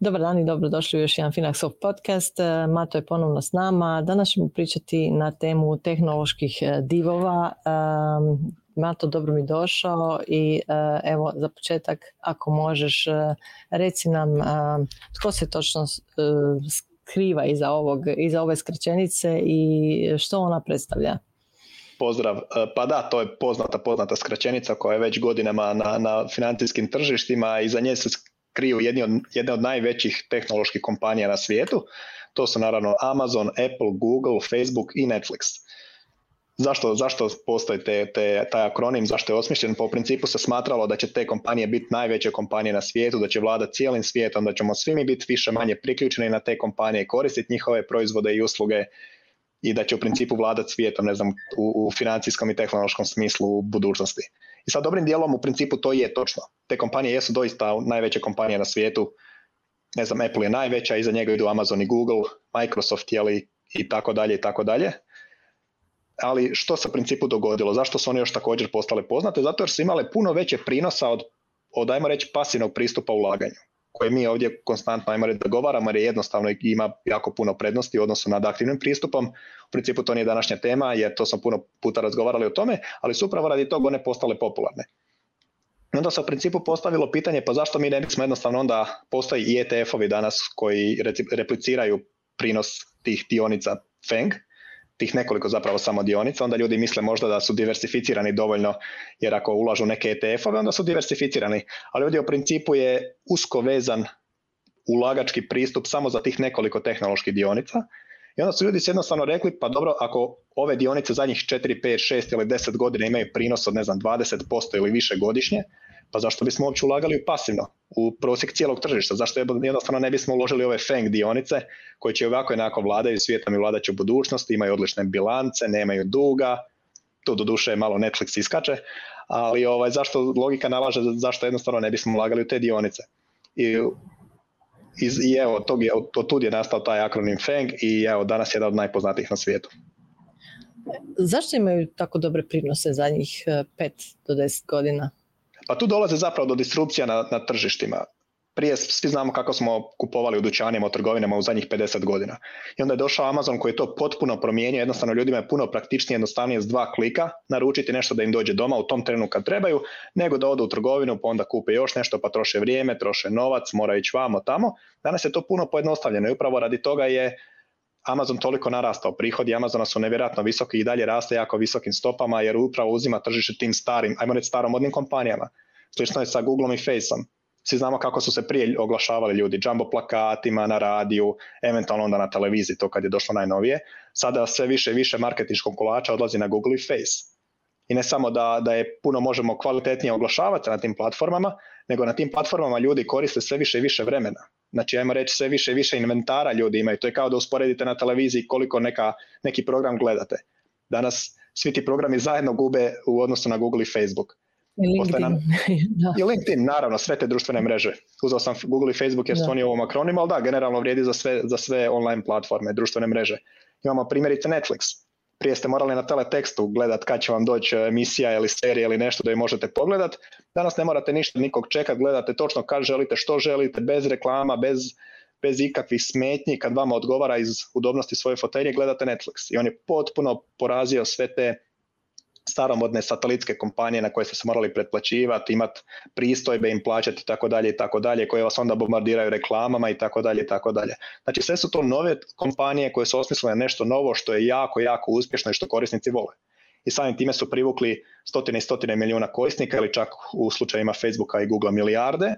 Dobar dan i dobrodošli u još jedan Finaxov podcast. E, Mato je ponovno s nama. Danas ćemo pričati na temu tehnoloških e, divova. E, Mato, dobro mi došao i evo za početak ako možeš reci nam tko se točno skriva iza, ovog, iza ove skraćenice i što ona predstavlja. Pozdrav. Pa da, to je poznata, poznata skraćenica koja je već godinama na, na financijskim tržištima i za nje se kriju jedni od, jedne od najvećih tehnoloških kompanija na svijetu. To su naravno Amazon, Apple, Google, Facebook i Netflix. Zašto, zašto postoji te, te, taj akronim, zašto je osmišljen? Po principu se smatralo da će te kompanije biti najveće kompanije na svijetu, da će vlada cijelim svijetom, da ćemo svi mi biti više manje priključeni na te kompanije, koristiti njihove proizvode i usluge i da će u principu vladati svijetom, ne znam, u, u financijskom i tehnološkom smislu u budućnosti. I sa dobrim dijelom u principu to je točno. Te kompanije jesu doista najveće kompanije na svijetu. Ne znam, Apple je najveća, iza njega idu Amazon i Google, Microsoft je i tako dalje i tako dalje. Ali što se u principu dogodilo? Zašto su one još također postale poznate? Zato jer su imale puno veće prinosa od, od ajmo reći, pasivnog pristupa ulaganju koje mi ovdje konstantno ajmo reći dogovaramo jer je jednostavno ima jako puno prednosti u odnosu nad aktivnim pristupom. U principu to nije današnja tema jer to smo puno puta razgovarali o tome, ali su upravo radi toga one postale popularne. I onda se u principu postavilo pitanje pa zašto mi ne bismo jednostavno onda postoji i ETF-ovi danas koji repliciraju prinos tih dionica FENG, tih nekoliko zapravo samo dionica, onda ljudi misle možda da su diversificirani dovoljno, jer ako ulažu neke ETF-ove, onda su diversificirani. Ali ovdje u principu je usko vezan ulagački pristup samo za tih nekoliko tehnoloških dionica. I onda su ljudi jednostavno rekli, pa dobro, ako ove dionice zadnjih 4, 5, 6 ili 10 godina imaju prinos od ne znam 20% ili više godišnje, pa zašto bismo uopće ulagali u pasivno, u prosjek cijelog tržišta, zašto jednostavno ne bismo uložili ove FENG dionice koje će ovako jednako vladaju svijetom i vladaće u budućnosti, imaju odlične bilance, nemaju duga, tu do duše malo Netflix iskače, ali ovaj, zašto logika nalaže zašto jednostavno ne bismo ulagali u te dionice. I, i evo, tog je, od tud je nastao taj akronim FENG i evo, danas je jedan od najpoznatijih na svijetu. Zašto imaju tako dobre prinose zadnjih 5 eh, do 10 godina? Pa tu dolaze zapravo do disrupcija na, na tržištima. Prije svi znamo kako smo kupovali u dućanima, u trgovinama u zadnjih 50 godina. I onda je došao Amazon koji je to potpuno promijenio, jednostavno ljudima je puno praktičnije, jednostavnije s dva klika naručiti nešto da im dođe doma u tom trenu kad trebaju, nego da odu u trgovinu pa onda kupe još nešto pa troše vrijeme, troše novac, mora ići vamo tamo. Danas je to puno pojednostavljeno i upravo radi toga je Amazon toliko narastao, prihodi Amazona su nevjerojatno visoki i dalje raste jako visokim stopama jer upravo uzima tržište tim starim, ajmo reći staromodnim kompanijama. Slično je sa Googleom i Faceom. Svi znamo kako su se prije oglašavali ljudi, jumbo plakatima, na radiju, eventualno onda na televiziji, to kad je došlo najnovije. Sada sve više i više marketinškog kolača odlazi na Google i Face. I ne samo da, da je puno možemo kvalitetnije oglašavati na tim platformama, nego na tim platformama ljudi koriste sve više i više vremena. Znači, ajmo reći, sve više i više inventara ljudi imaju. To je kao da usporedite na televiziji koliko neka, neki program gledate. Danas svi ti programi zajedno gube u odnosu na Google i Facebook. I LinkedIn. Nam... I LinkedIn, naravno, sve te društvene mreže. Uzao sam Google i Facebook jer su oni ovom akronima, ali da, generalno vrijedi za sve, za sve online platforme, društvene mreže. Imamo primjerice Netflix prije ste morali na teletekstu gledat kad će vam doći emisija ili serija ili nešto da je možete pogledat. Danas ne morate ništa nikog čekat, gledate točno kad želite, što želite, bez reklama, bez, bez ikakvih smetnji, kad vama odgovara iz udobnosti svoje fotelje, gledate Netflix. I on je potpuno porazio sve te staromodne satelitske kompanije na koje ste se morali pretplaćivati, imati pristojbe im plaćati i tako dalje i tako dalje, koje vas onda bombardiraju reklamama i tako dalje i tako dalje. Znači sve su to nove kompanije koje su osmislile nešto novo što je jako, jako uspješno i što korisnici vole. I samim time su privukli stotine i stotine milijuna korisnika ili čak u slučajima Facebooka i Google milijarde.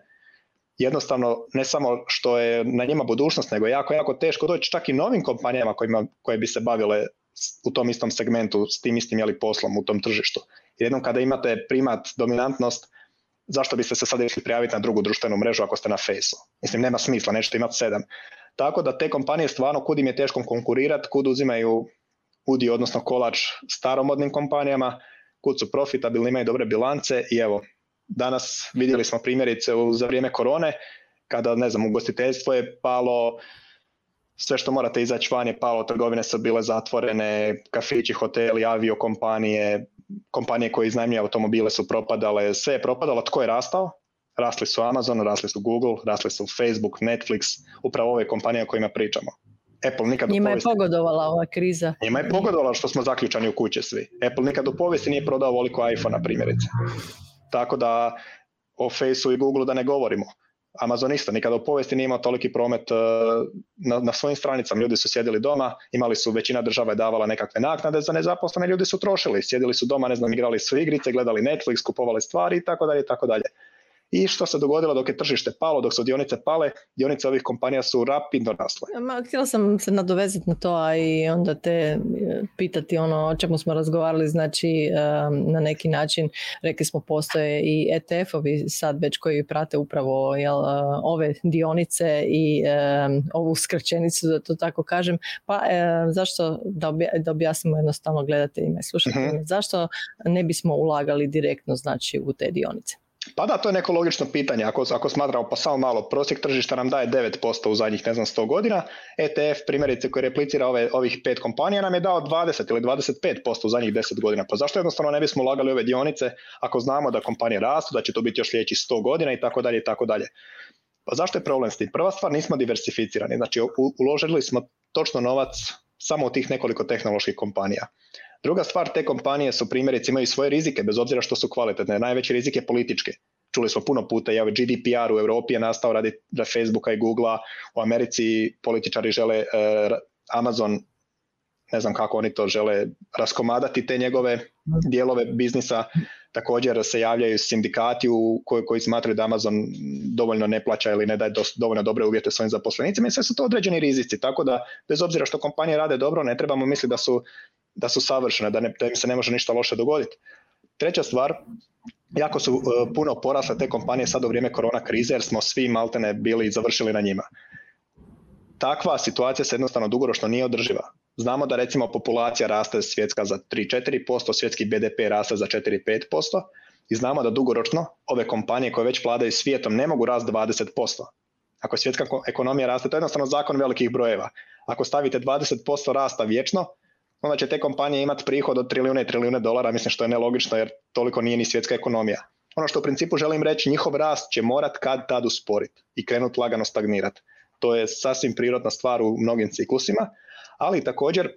Jednostavno, ne samo što je na njima budućnost, nego jako, jako teško doći čak i novim kompanijama kojima, koje bi se bavile u tom istom segmentu s tim istim jeli poslom u tom tržištu. Jednom kada imate primat, dominantnost, zašto biste se sad išli prijaviti na drugu društvenu mrežu ako ste na Faceu? Mislim, nema smisla, nećete imati sedam. Tako da te kompanije stvarno kud im je teško konkurirati, kud uzimaju udi, odnosno kolač staromodnim kompanijama, kud su profitabilni, imaju dobre bilance i evo, danas vidjeli smo primjerice za vrijeme korone, kada, ne znam, ugostiteljstvo je palo sve što morate izaći van je palo, trgovine su bile zatvorene, kafići, hoteli, aviokompanije, kompanije koje iznajmljuju automobile su propadale, sve je propadalo, tko je rastao? Rasli su Amazon, rasli su Google, rasli su Facebook, Netflix, upravo ove kompanije o kojima pričamo. Apple nikad Njima je pogodovala ova kriza. Njima je pogodovala što smo zaključani u kuće svi. Apple nikad u povijesti nije prodao ovoliko iPhone-a primjerice. Tako da o Faceu i Googleu da ne govorimo. Amazon isto nikada u povijesti nije imao toliki promet e, na, na svojim stranicama. Ljudi su sjedili doma, imali su, većina država je davala nekakve naknade za nezaposlene, ljudi su trošili, sjedili su doma, ne znam, igrali su igrice, gledali Netflix, kupovali stvari i tako dalje tako dalje. I što se dogodilo dok je tržište palo, dok su dionice pale, dionice ovih kompanija su rapidno rasle. Ma, htjela sam se nadovezati na to, a i onda te e, pitati ono o čemu smo razgovarali, znači e, na neki način rekli smo postoje i ETF-ovi sad već koji prate upravo jel, e, ove dionice i ovu skraćenicu, da to tako kažem. Pa zašto, da, objasnimo jednostavno gledateljima i slušateljima, uh zašto ne bismo ulagali direktno znači u te dionice? Pa da, to je neko logično pitanje. Ako, ako smatramo pa samo malo, prosjek tržišta nam daje 9% u zadnjih, ne znam, 100 godina. ETF, primjerice, koji replicira ove, ovih pet kompanija, nam je dao 20 ili 25% u zadnjih 10 godina. Pa zašto jednostavno ne bismo ulagali ove dionice ako znamo da kompanije rastu, da će to biti još sljedećih 100 godina i tako dalje i tako dalje. Pa zašto je problem s tim? Prva stvar, nismo diversificirani. Znači, uložili smo točno novac samo u tih nekoliko tehnoloških kompanija. Druga stvar, te kompanije su primjerice imaju svoje rizike, bez obzira što su kvalitetne. Najveći rizik je politički. Čuli smo puno puta, i ovaj GDPR u Europi je nastao radi Facebooka i Googlea, u Americi političari žele e, Amazon, ne znam kako oni to žele raskomadati te njegove dijelove biznisa, također se javljaju sindikati u koji, koji smatraju da Amazon dovoljno ne plaća ili ne daje dovoljno dobre uvjete svojim zaposlenicima i sve su to određeni rizici, tako da bez obzira što kompanije rade dobro, ne trebamo misliti da su da su savršene, da, ne, da im se ne može ništa loše dogoditi. Treća stvar, jako su uh, puno porasle te kompanije sad u vrijeme korona krize jer smo svi maltene bili završili na njima. Takva situacija se jednostavno dugoročno nije održiva. Znamo da recimo populacija raste svjetska za 3-4%, svjetski BDP raste za 4-5% i znamo da dugoročno ove kompanije koje već vladaju svijetom ne mogu rasti 20%. Ako svjetska ekonomija raste, to je jednostavno zakon velikih brojeva. Ako stavite 20% rasta vječno, onda će te kompanije imati prihod od trilijune i trilijune dolara, mislim što je nelogično jer toliko nije ni svjetska ekonomija. Ono što u principu želim reći, njihov rast će morat kad tad usporiti i krenut lagano stagnirati. To je sasvim prirodna stvar u mnogim ciklusima, ali također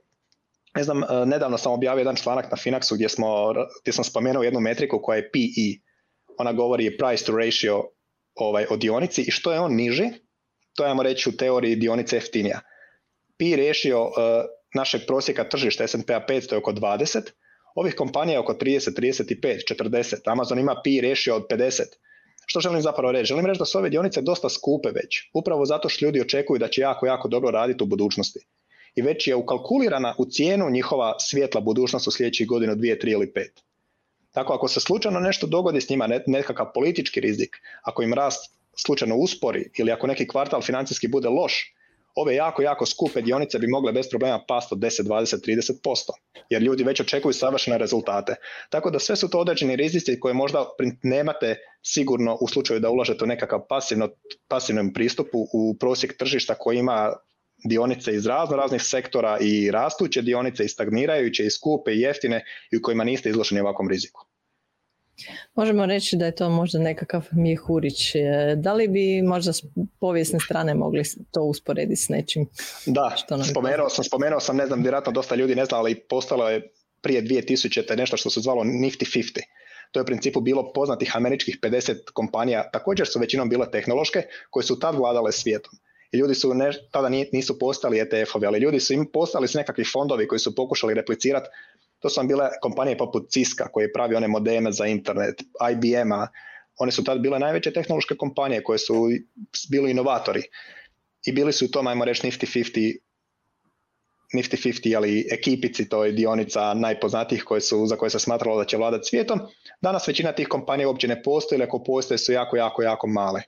ne znam, e, nedavno sam objavio jedan članak na Finaxu gdje, smo, gdje sam spomenuo jednu metriku koja je PE. Ona govori price to ratio ovaj, o dionici i što je on niži, to je, reći, u teoriji dionice jeftinija. PE ratio uh, našeg prosjeka tržišta S&P-a 500 je oko 20, ovih kompanija je oko 30, 35, 40, Amazon ima PI rešio od 50. Što želim zapravo reći? Želim reći da su ove dionice dosta skupe već, upravo zato što ljudi očekuju da će jako, jako dobro raditi u budućnosti. I već je ukalkulirana u cijenu njihova svjetla budućnost u sljedećih godinu, dvije, tri ili pet. Tako ako se slučajno nešto dogodi s njima, nekakav politički rizik, ako im rast slučajno uspori ili ako neki kvartal financijski bude loš, ove jako, jako skupe dionice bi mogle bez problema pasti od 10, 20, 30%, jer ljudi već očekuju savršene rezultate. Tako da sve su to određeni rizici koje možda nemate sigurno u slučaju da ulažete u nekakav pasivno, pasivnom pristupu u prosjek tržišta koji ima dionice iz razno raznih sektora i rastuće dionice i stagnirajuće i skupe i jeftine i u kojima niste izloženi ovakvom riziku. Možemo reći da je to možda nekakav mjehurić. E, da li bi možda s povijesne strane mogli to usporediti s nečim? Da, što spomenuo sam, spomenuo sam, ne znam, vjerojatno dosta ljudi ne zna, ali postalo je prije 2000. nešto što se zvalo Nifty 50. To je u principu bilo poznatih američkih 50 kompanija, također su većinom bile tehnološke, koje su tad vladale svijetom. I ljudi su, ne, tada nisu postali ETF-ovi, ali ljudi su im postali s nekakvi fondovi koji su pokušali replicirati to su vam bile kompanije poput Ciska koje pravi one modeme za internet, IBM-a, one su tad bile najveće tehnološke kompanije koje su bili inovatori i bili su u tom, ajmo reći, Nifty 50 Nifty 50, ali ekipici, to je dionica najpoznatijih koje su, za koje se smatralo da će vladati svijetom. Danas većina tih kompanija uopće ne postoji ili ako postoje su jako, jako, jako male.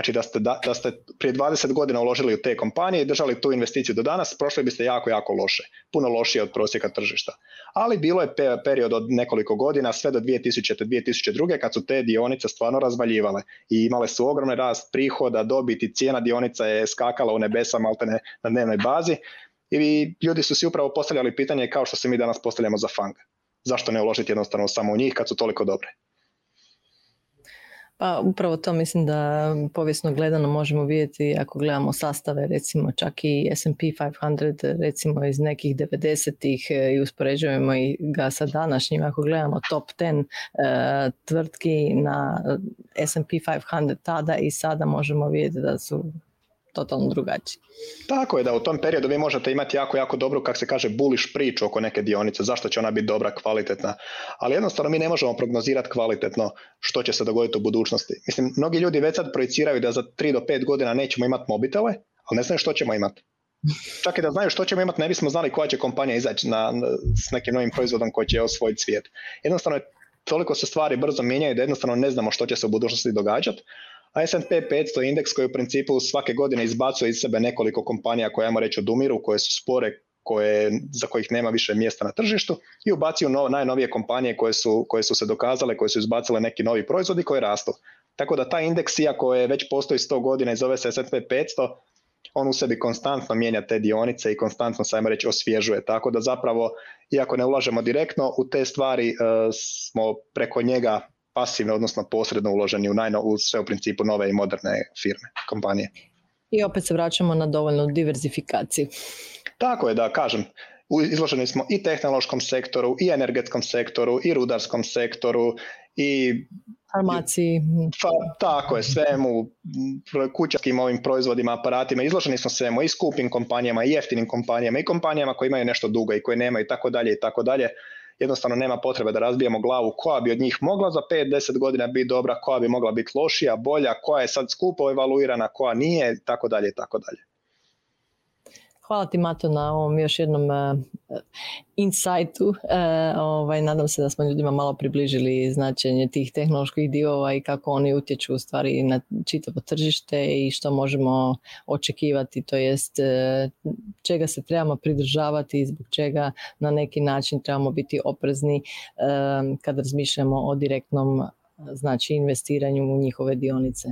Znači da ste, da, da ste prije 20 godina uložili u te kompanije i držali tu investiciju do danas, prošli biste jako, jako loše. Puno lošije od prosjeka tržišta. Ali bilo je period od nekoliko godina, sve do 2000. 2002. kad su te dionice stvarno razvaljivale i imale su ogromne rast prihoda, dobiti, cijena dionica je skakala u nebesa maltene na dnevnoj bazi i ljudi su si upravo postavljali pitanje kao što se mi danas postavljamo za FANG. Zašto ne uložiti jednostavno samo u njih kad su toliko dobre? Pa upravo to mislim da povijesno gledano možemo vidjeti ako gledamo sastave recimo čak i S&P 500 recimo iz nekih 90-ih e, i uspoređujemo ga sa današnjim. Ako gledamo top 10 e, tvrtki na S&P 500 tada i sada možemo vidjeti da su totalno drugačiji. Tako je da u tom periodu vi možete imati jako, jako dobru, kak se kaže, bullish priču oko neke dionice, zašto će ona biti dobra, kvalitetna, ali jednostavno mi ne možemo prognozirati kvalitetno što će se dogoditi u budućnosti. Mislim, mnogi ljudi već sad projiciraju da za 3 do 5 godina nećemo imati mobitele, ali ne znaju što ćemo imati. Čak i da znaju što ćemo imati, ne bismo znali koja će kompanija izaći na, s nekim novim proizvodom koji će osvojiti svijet. Jednostavno je toliko se stvari brzo mijenjaju da jednostavno ne znamo što će se u budućnosti događati, a S&P 500 indeks koji u principu svake godine izbacuje iz sebe nekoliko kompanija koje ajmo reći odumiru, koje su spore, koje, za kojih nema više mjesta na tržištu i ubacuju no, najnovije kompanije koje su, koje su se dokazale, koje su izbacile neki novi proizvodi koji rastu. Tako da taj indeks, iako je već postoji 100 godina i zove se S&P 500, on u sebi konstantno mijenja te dionice i konstantno, sajmo reći, osvježuje. Tako da zapravo, iako ne ulažemo direktno u te stvari, e, smo preko njega pasivno, odnosno posredno uloženi u, najno, u sve u principu nove i moderne firme, kompanije. I opet se vraćamo na dovoljnu diversifikaciju. Tako je, da kažem, izloženi smo i tehnološkom sektoru, i energetskom sektoru, i rudarskom sektoru, i farmaciji. Pa, tako je, svemu, kućarskim ovim proizvodima, aparatima, izloženi smo svemu i skupim kompanijama, i jeftinim kompanijama, i kompanijama koje imaju nešto dugo i koje nemaju i tako dalje i tako dalje jednostavno nema potrebe da razbijemo glavu koja bi od njih mogla za 5-10 godina biti dobra, koja bi mogla biti lošija, bolja, koja je sad skupo evaluirana, koja nije, tako dalje, tako dalje. Hvala ti Mato na ovom još jednom uh, insightu. Uh, ovaj, nadam se da smo ljudima malo približili značenje tih tehnoloških divova i kako oni utječu u stvari na čitavo tržište i što možemo očekivati, to jest uh, čega se trebamo pridržavati i zbog čega na neki način trebamo biti oprezni kad razmišljamo o direktnom znači investiranju u njihove dionice.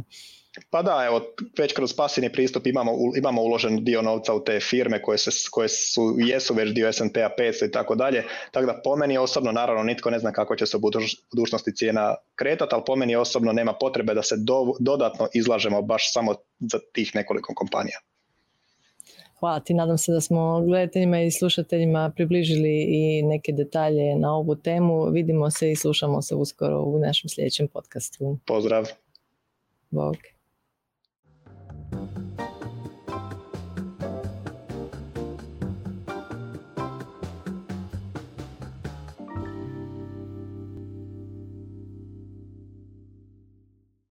Pa da, evo, već kroz pasivni pristup imamo, imamo uložen dio novca u te firme koje, se, koje su, jesu već dio S&P-a 500 i tako dalje, tako da po meni osobno, naravno nitko ne zna kako će se u budućnosti cijena kretati, ali po meni osobno nema potrebe da se do, dodatno izlažemo baš samo za tih nekoliko kompanija. Hvala ti, nadam se da smo gledateljima i slušateljima približili i neke detalje na ovu temu. Vidimo se i slušamo se uskoro u našem sljedećem podcastu. Pozdrav. Bog. Thank you.